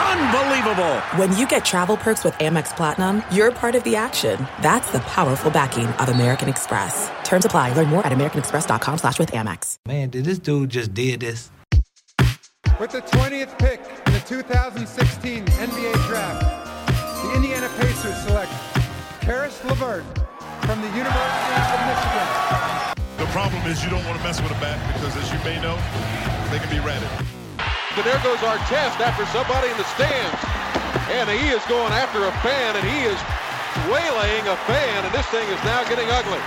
Unbelievable! When you get travel perks with Amex Platinum, you're part of the action. That's the powerful backing of American Express. Terms apply. Learn more at americanexpress.com slash with Amex. Man, did this dude just did this? With the 20th pick in the 2016 NBA Draft, the Indiana Pacers select Caris LeVert from the University of Michigan. The problem is you don't want to mess with a bat because, as you may know, they can be ratted. And there goes Artest after somebody in the stands. And he is going after a fan, and he is waylaying a fan, and this thing is now getting ugly.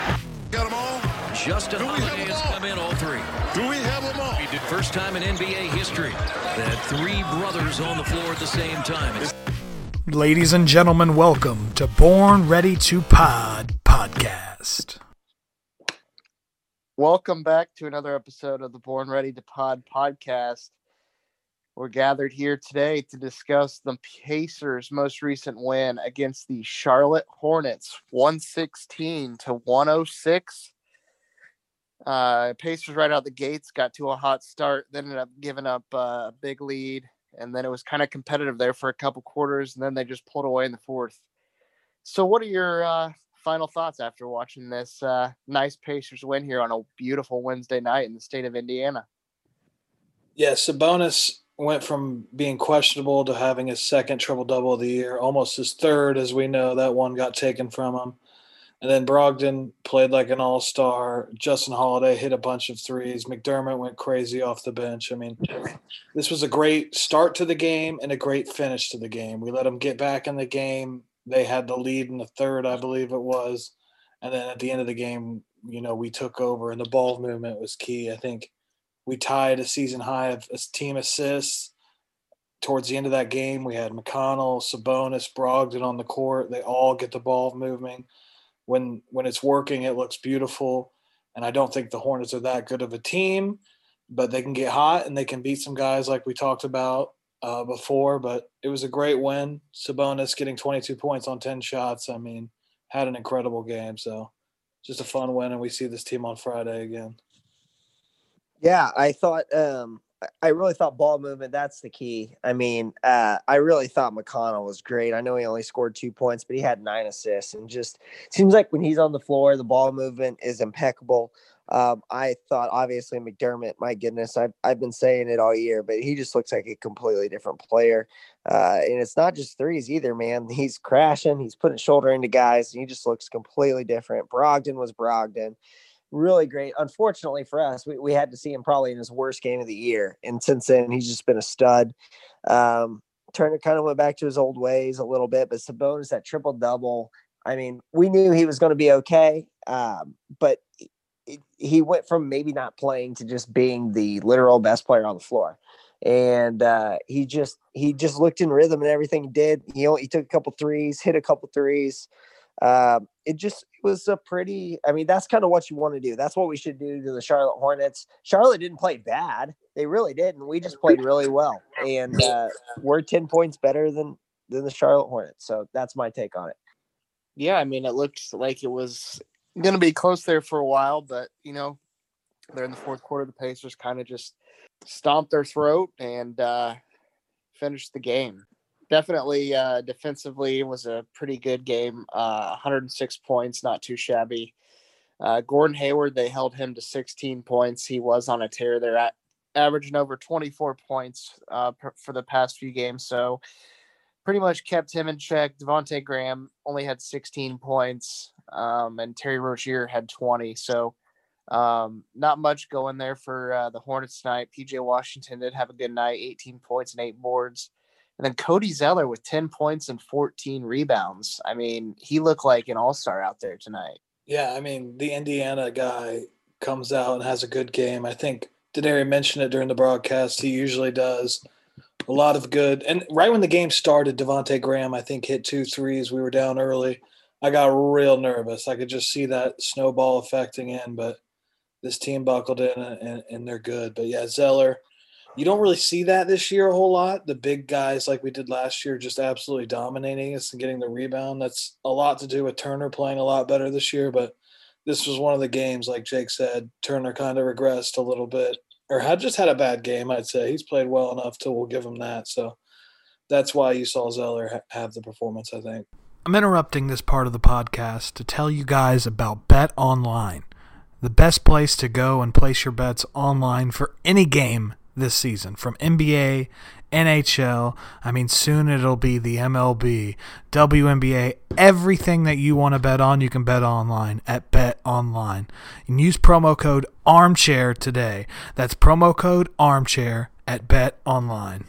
Got them all? Justin Do we have Holiday them has come in all three. Do we have them all? He did first time in NBA history that three brothers on the floor at the same time. It's Ladies and gentlemen, welcome to Born Ready to Pod podcast. Welcome back to another episode of the Born Ready to Pod podcast. We're gathered here today to discuss the Pacers' most recent win against the Charlotte Hornets, 116 to 106. Uh, Pacers right out the gates got to a hot start, then ended up giving up uh, a big lead, and then it was kind of competitive there for a couple quarters, and then they just pulled away in the fourth. So, what are your uh, final thoughts after watching this uh, nice Pacers win here on a beautiful Wednesday night in the state of Indiana? Yeah, Sabonis went from being questionable to having his second triple double of the year, almost his third, as we know. That one got taken from him. And then Brogdon played like an all star. Justin Holiday hit a bunch of threes. McDermott went crazy off the bench. I mean, this was a great start to the game and a great finish to the game. We let them get back in the game. They had the lead in the third, I believe it was. And then at the end of the game, you know, we took over and the ball movement was key. I think we tied a season high of team assists. Towards the end of that game, we had McConnell, Sabonis, Brogdon on the court. They all get the ball moving. When when it's working, it looks beautiful. And I don't think the Hornets are that good of a team, but they can get hot and they can beat some guys like we talked about uh, before. But it was a great win. Sabonis getting 22 points on 10 shots. I mean, had an incredible game. So just a fun win, and we see this team on Friday again. Yeah, I thought um I- really thought ball movement that's the key. I mean, uh I really thought McConnell was great. I know he only scored 2 points, but he had 9 assists and just seems like when he's on the floor, the ball movement is impeccable. Um I thought obviously McDermott, my goodness, I've I've been saying it all year, but he just looks like a completely different player. Uh and it's not just threes either, man. He's crashing, he's putting shoulder into guys, and he just looks completely different. Brogdon was Brogdon really great. Unfortunately for us, we, we had to see him probably in his worst game of the year. And since then, he's just been a stud. Um, Turner kind of went back to his old ways a little bit, but Sabonis that triple double. I mean, we knew he was going to be okay, um, but he- went from maybe not playing to just being the literal best player on the floor. And uh, he just he just looked in rhythm and everything he did. He only, he took a couple threes, hit a couple threes um, it just it was a pretty i mean that's kind of what you want to do. That's what we should do to the charlotte hornets. Charlotte didn't play bad. They really didn't. We just played really well. And uh, we're 10 points better than than the charlotte hornets. So that's my take on it. Yeah, I mean, it looked like it was going to be close there for a while, but you know, they're in the fourth quarter. The Pacers kind of just stomped their throat and uh, finished the game. Definitely, uh, defensively, was a pretty good game. Uh, 106 points, not too shabby. Uh, Gordon Hayward, they held him to 16 points. He was on a tear. They're at averaging over 24 points uh, per, for the past few games. So pretty much kept him in check. Devonte Graham only had 16 points, um, and Terry Rozier had 20. So um, not much going there for uh, the Hornets tonight. PJ Washington did have a good night, 18 points and eight boards. And then Cody Zeller with 10 points and 14 rebounds. I mean, he looked like an all star out there tonight. Yeah, I mean, the Indiana guy comes out and has a good game. I think Denari mentioned it during the broadcast. He usually does a lot of good. And right when the game started, Devonte Graham, I think, hit two threes. We were down early. I got real nervous. I could just see that snowball affecting in, but this team buckled in and, and they're good. But yeah, Zeller, you don't really see that this year a whole lot. The big guys like we did last year just absolutely dominating us and getting the rebound. That's a lot to do with Turner playing a lot better this year, but this was one of the games, like Jake said, Turner kind of regressed a little bit or had just had a bad game, I'd say. He's played well enough to we'll give him that. So that's why you saw Zeller ha- have the performance, I think. I'm interrupting this part of the podcast to tell you guys about Bet Online, the best place to go and place your bets online for any game this season from NBA, NHL. I mean, soon it'll be the MLB, WNBA, everything that you want to bet on, you can bet online at Bet Online. And use promo code Armchair today. That's promo code Armchair at Bet Online.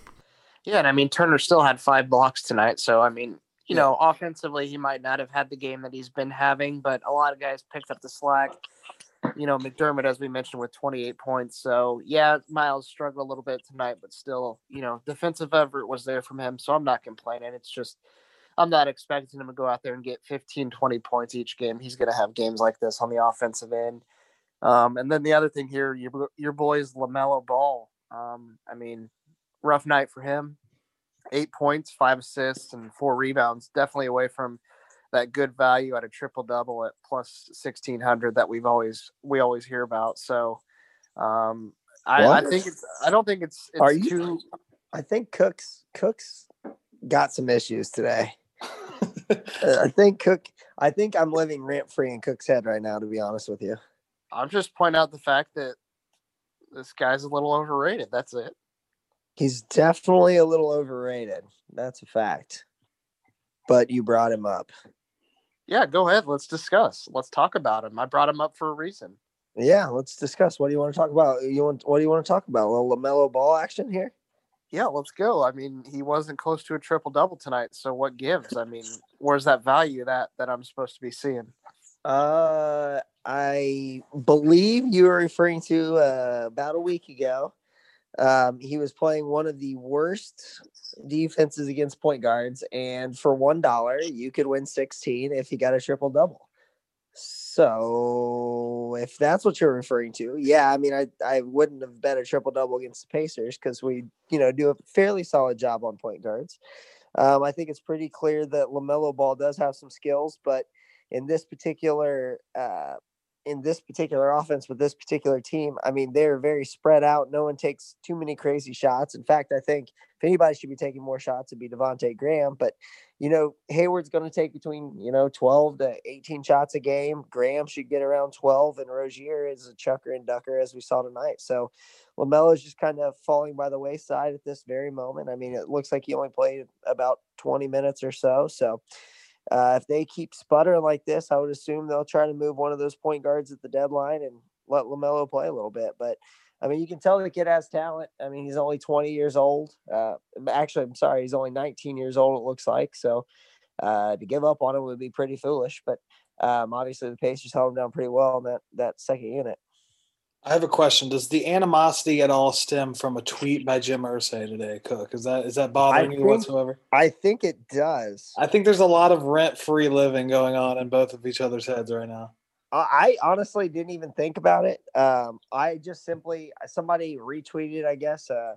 Yeah, and I mean Turner still had five blocks tonight, so I mean, you know, offensively he might not have had the game that he's been having, but a lot of guys picked up the slack you know, McDermott, as we mentioned, with 28 points. So, yeah, Miles struggled a little bit tonight, but still, you know, defensive effort was there from him. So I'm not complaining. It's just, I'm not expecting him to go out there and get 15, 20 points each game. He's going to have games like this on the offensive end. Um, and then the other thing here, your, your boy's LaMelo Ball. Um, I mean, rough night for him. Eight points, five assists, and four rebounds. Definitely away from – that good value at a triple double at plus sixteen hundred that we've always we always hear about. So um, I, I, think it's I don't think it's, it's Are you, too. I think Cooks Cooks got some issues today. I think Cook. I think I'm living rent free in Cook's head right now. To be honest with you, I'm just pointing out the fact that this guy's a little overrated. That's it. He's definitely a little overrated. That's a fact. But you brought him up. Yeah, go ahead. Let's discuss. Let's talk about him. I brought him up for a reason. Yeah, let's discuss. What do you want to talk about? You want what do you want to talk about? A little LaMelo Ball action here? Yeah, let's go. I mean, he wasn't close to a triple double tonight, so what gives? I mean, where's that value that that I'm supposed to be seeing? Uh, I believe you were referring to uh, about a week ago. Um, he was playing one of the worst defenses against point guards, and for one dollar, you could win 16 if he got a triple double. So, if that's what you're referring to, yeah, I mean, I I wouldn't have bet a triple double against the Pacers because we, you know, do a fairly solid job on point guards. Um, I think it's pretty clear that Lamelo Ball does have some skills, but in this particular uh, in this particular offense with this particular team, I mean, they're very spread out. No one takes too many crazy shots. In fact, I think if anybody should be taking more shots, it'd be Devonte Graham. But, you know, Hayward's going to take between, you know, 12 to 18 shots a game. Graham should get around 12, and Rozier is a chucker and ducker, as we saw tonight. So LaMelo is just kind of falling by the wayside at this very moment. I mean, it looks like he only played about 20 minutes or so. So, uh, if they keep sputtering like this, I would assume they'll try to move one of those point guards at the deadline and let Lamelo play a little bit. But I mean, you can tell the kid has talent. I mean, he's only 20 years old. Uh, actually, I'm sorry, he's only 19 years old. It looks like so. Uh, to give up on him would be pretty foolish. But um, obviously, the Pacers held him down pretty well in that that second unit. I have a question. Does the animosity at all stem from a tweet by Jim Irsay today, Cook? Is that is that bothering you whatsoever? I think it does. I think there's a lot of rent free living going on in both of each other's heads right now. I honestly didn't even think about it. Um, I just simply somebody retweeted, I guess, uh,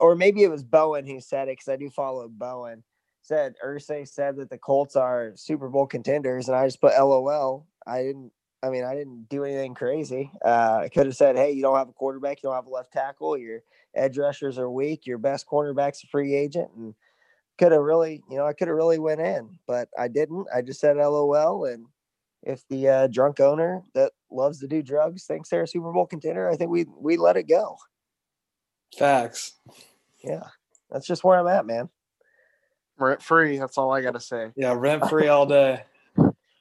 or maybe it was Bowen who said it because I do follow Bowen. Said Irsay said that the Colts are Super Bowl contenders, and I just put LOL. I didn't I mean, I didn't do anything crazy. Uh, I could have said, "Hey, you don't have a quarterback, you don't have a left tackle, your edge rushers are weak, your best cornerback's a free agent," and could have really, you know, I could have really went in, but I didn't. I just said LOL, and if the uh, drunk owner that loves to do drugs thinks they're a Super Bowl contender, I think we we let it go. Facts. Yeah, that's just where I'm at, man. Rent free. That's all I got to say. Yeah, rent free all day.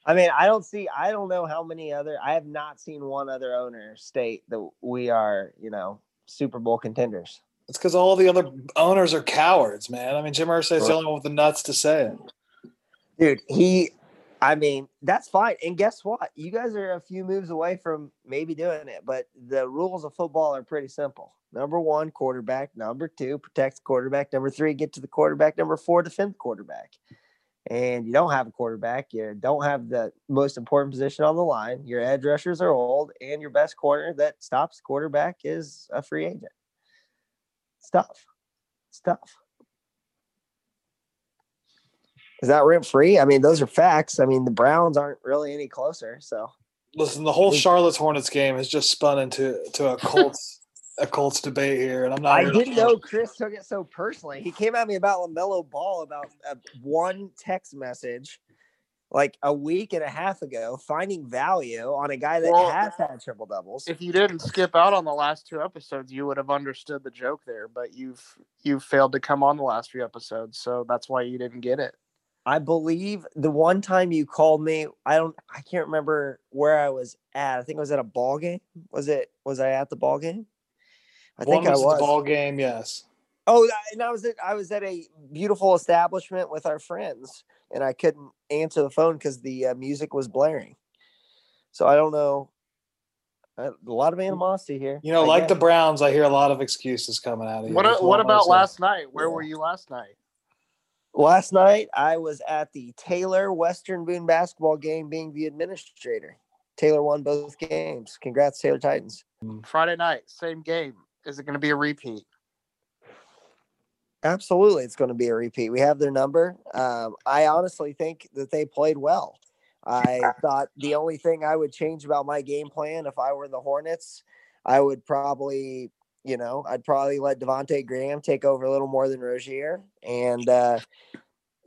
I mean, I don't see, I don't know how many other, I have not seen one other owner state that we are, you know, Super Bowl contenders. It's because all the other owners are cowards, man. I mean, Jim Irsay is the only one with the nuts to say it. Dude, he, I mean, that's fine. And guess what? You guys are a few moves away from maybe doing it, but the rules of football are pretty simple. Number one, quarterback. Number two, protect the quarterback. Number three, get to the quarterback. Number four, defend the quarterback and you don't have a quarterback. You don't have the most important position on the line. Your edge rushers are old, and your best corner that stops quarterback is a free agent. Stuff, stuff. Is that rent free? I mean, those are facts. I mean, the Browns aren't really any closer. So listen, the whole Charlotte Hornets game has just spun into to a Colts a Colts debate here, and I'm not. I didn't know Chris took it so personally. He came at me about LaMelo Ball about a, one text message, like a week and a half ago, finding value on a guy that well, has had triple doubles. If you didn't skip out on the last two episodes, you would have understood the joke there. But you've you've failed to come on the last few episodes, so that's why you didn't get it. I believe the one time you called me, I don't, I can't remember where I was at. I think I was at a ball game. Was it? Was I at the ball game? I one think was I was. The ball game, yes. Oh, and I was at I was at a beautiful establishment with our friends, and I couldn't answer the phone because the uh, music was blaring. So I don't know. A lot of animosity here. You know, I like guess. the Browns, I hear a lot of excuses coming out of you. What, what about last night? Where yeah. were you last night? Last night, I was at the Taylor Western Boone basketball game being the administrator. Taylor won both games. Congrats, Taylor Titans. Friday night, same game. Is it going to be a repeat? Absolutely, it's going to be a repeat. We have their number. Um, I honestly think that they played well. I thought the only thing I would change about my game plan if I were the Hornets, I would probably you know, I'd probably let Devonte Graham take over a little more than Rozier. And uh,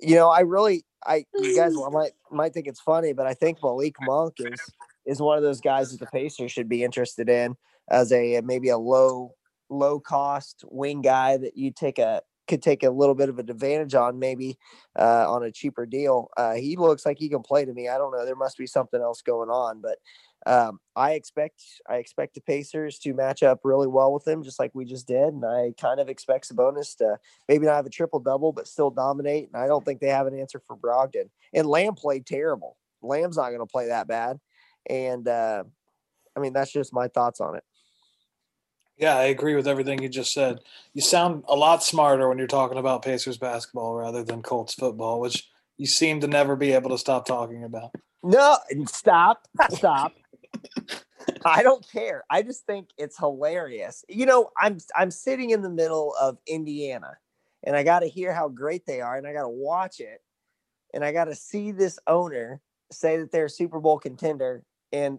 you know, I really I you guys might might think it's funny, but I think Malik Monk is is one of those guys that the Pacers should be interested in as a maybe a low low cost wing guy that you take a could take a little bit of an advantage on maybe uh, on a cheaper deal. Uh, he looks like he can play to me. I don't know. There must be something else going on, but um, I expect I expect the Pacers to match up really well with them, just like we just did. And I kind of expect Sabonis to maybe not have a triple double, but still dominate. And I don't think they have an answer for Brogdon. And Lamb played terrible. Lamb's not going to play that bad. And uh, I mean, that's just my thoughts on it. Yeah, I agree with everything you just said. You sound a lot smarter when you're talking about Pacers basketball rather than Colts football, which you seem to never be able to stop talking about. No, stop, stop. I don't care. I just think it's hilarious. You know, I'm I'm sitting in the middle of Indiana and I got to hear how great they are and I got to watch it and I got to see this owner say that they're a Super Bowl contender and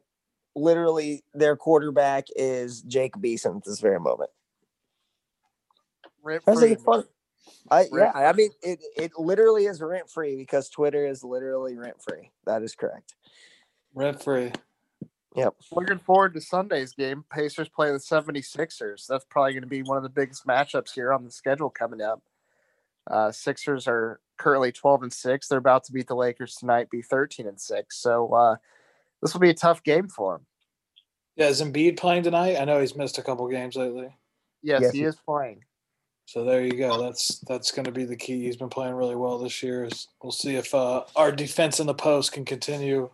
literally their quarterback is Jacob Eason at this very moment. Rent free. fun. I, yeah, I mean it. It literally is rent free because Twitter is literally rent free. That is correct. Rent free. Yep. Looking forward to Sunday's game. Pacers play the 76ers. That's probably going to be one of the biggest matchups here on the schedule coming up. Uh, Sixers are currently 12 and 6. They're about to beat the Lakers tonight, be 13 and 6. So uh, this will be a tough game for him. Yeah, is Embiid playing tonight? I know he's missed a couple games lately. Yes, yes he is playing. So there you go. That's that's going to be the key. He's been playing really well this year. We'll see if uh, our defense in the post can continue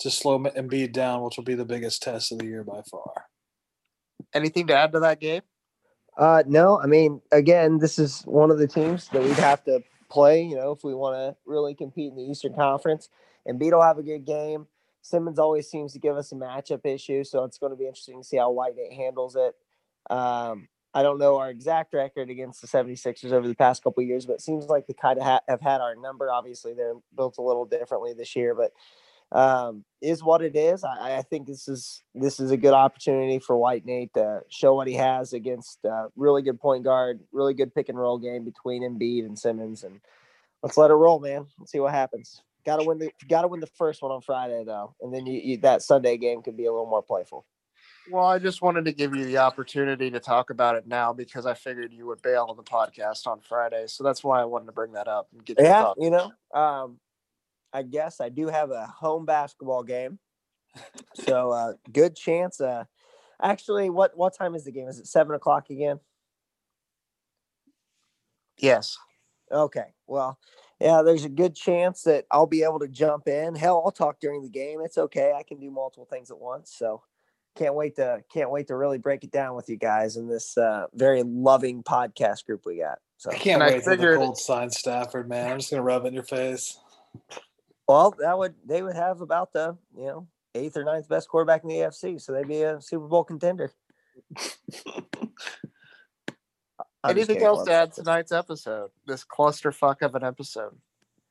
to slow Embiid down, which will be the biggest test of the year by far. Anything to add to that game? Uh, no, I mean, again, this is one of the teams that we'd have to play. You know, if we want to really compete in the Eastern Conference, Embiid will have a good game. Simmons always seems to give us a matchup issue, so it's going to be interesting to see how White Nate handles it. Um, I don't know our exact record against the 76ers over the past couple years, but it seems like they kind of ha- have had our number. Obviously, they're built a little differently this year, but um, is what it is. I, I, think this is this is a good opportunity for White Nate to show what he has against uh, really good point guard, really good pick and roll game between Embiid and Simmons, and let's let it roll, man. Let's see what happens. Got to win the got to win the first one on Friday though, and then you, you, that Sunday game could be a little more playful. Well, I just wanted to give you the opportunity to talk about it now because I figured you would bail on the podcast on Friday, so that's why I wanted to bring that up and get. Yeah, you know, um, I guess I do have a home basketball game, so uh, good chance. Uh, actually, what what time is the game? Is it seven o'clock again? Yes. Okay. Well, yeah, there's a good chance that I'll be able to jump in. Hell, I'll talk during the game. It's okay. I can do multiple things at once. So can't wait to can't wait to really break it down with you guys in this uh, very loving podcast group we got. So I can't wait I for the Colts sign Stafford, man. I'm just gonna rub it in your face. Well, that would they would have about the you know eighth or ninth best quarterback in the AFC, so they'd be a Super Bowl contender. I'm Anything else to add to tonight's episode? This clusterfuck of an episode.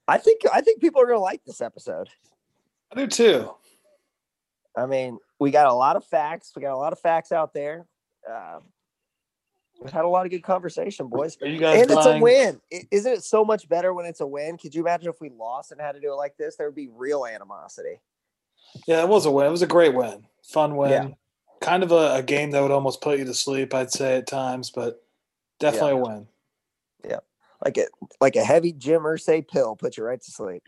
I think I think people are gonna like this episode. I do too. I mean, we got a lot of facts. We got a lot of facts out there. Um, we had a lot of good conversation, boys. Are you guys and it's a win. I- Isn't it so much better when it's a win? Could you imagine if we lost and had to do it like this? There would be real animosity. Yeah, it was a win. It was a great win. Fun win. Yeah. Kind of a, a game that would almost put you to sleep, I'd say at times, but definitely a win. Yeah, like it, like a heavy Jim Irsay pill put you right to sleep.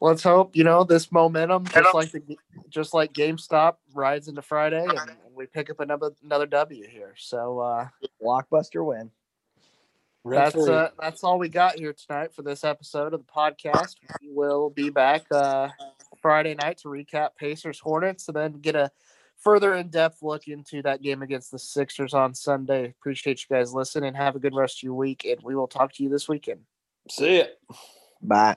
Let's hope you know this momentum, just like the just like GameStop rides into Friday, and, and we pick up another another W here. So uh, Blockbuster win. that's uh, that's all we got here tonight for this episode of the podcast. We will be back uh, Friday night to recap Pacers Hornets, and then get a further in depth look into that game against the Sixers on Sunday. Appreciate you guys listening. And have a good rest of your week, and we will talk to you this weekend. See ya. Bye.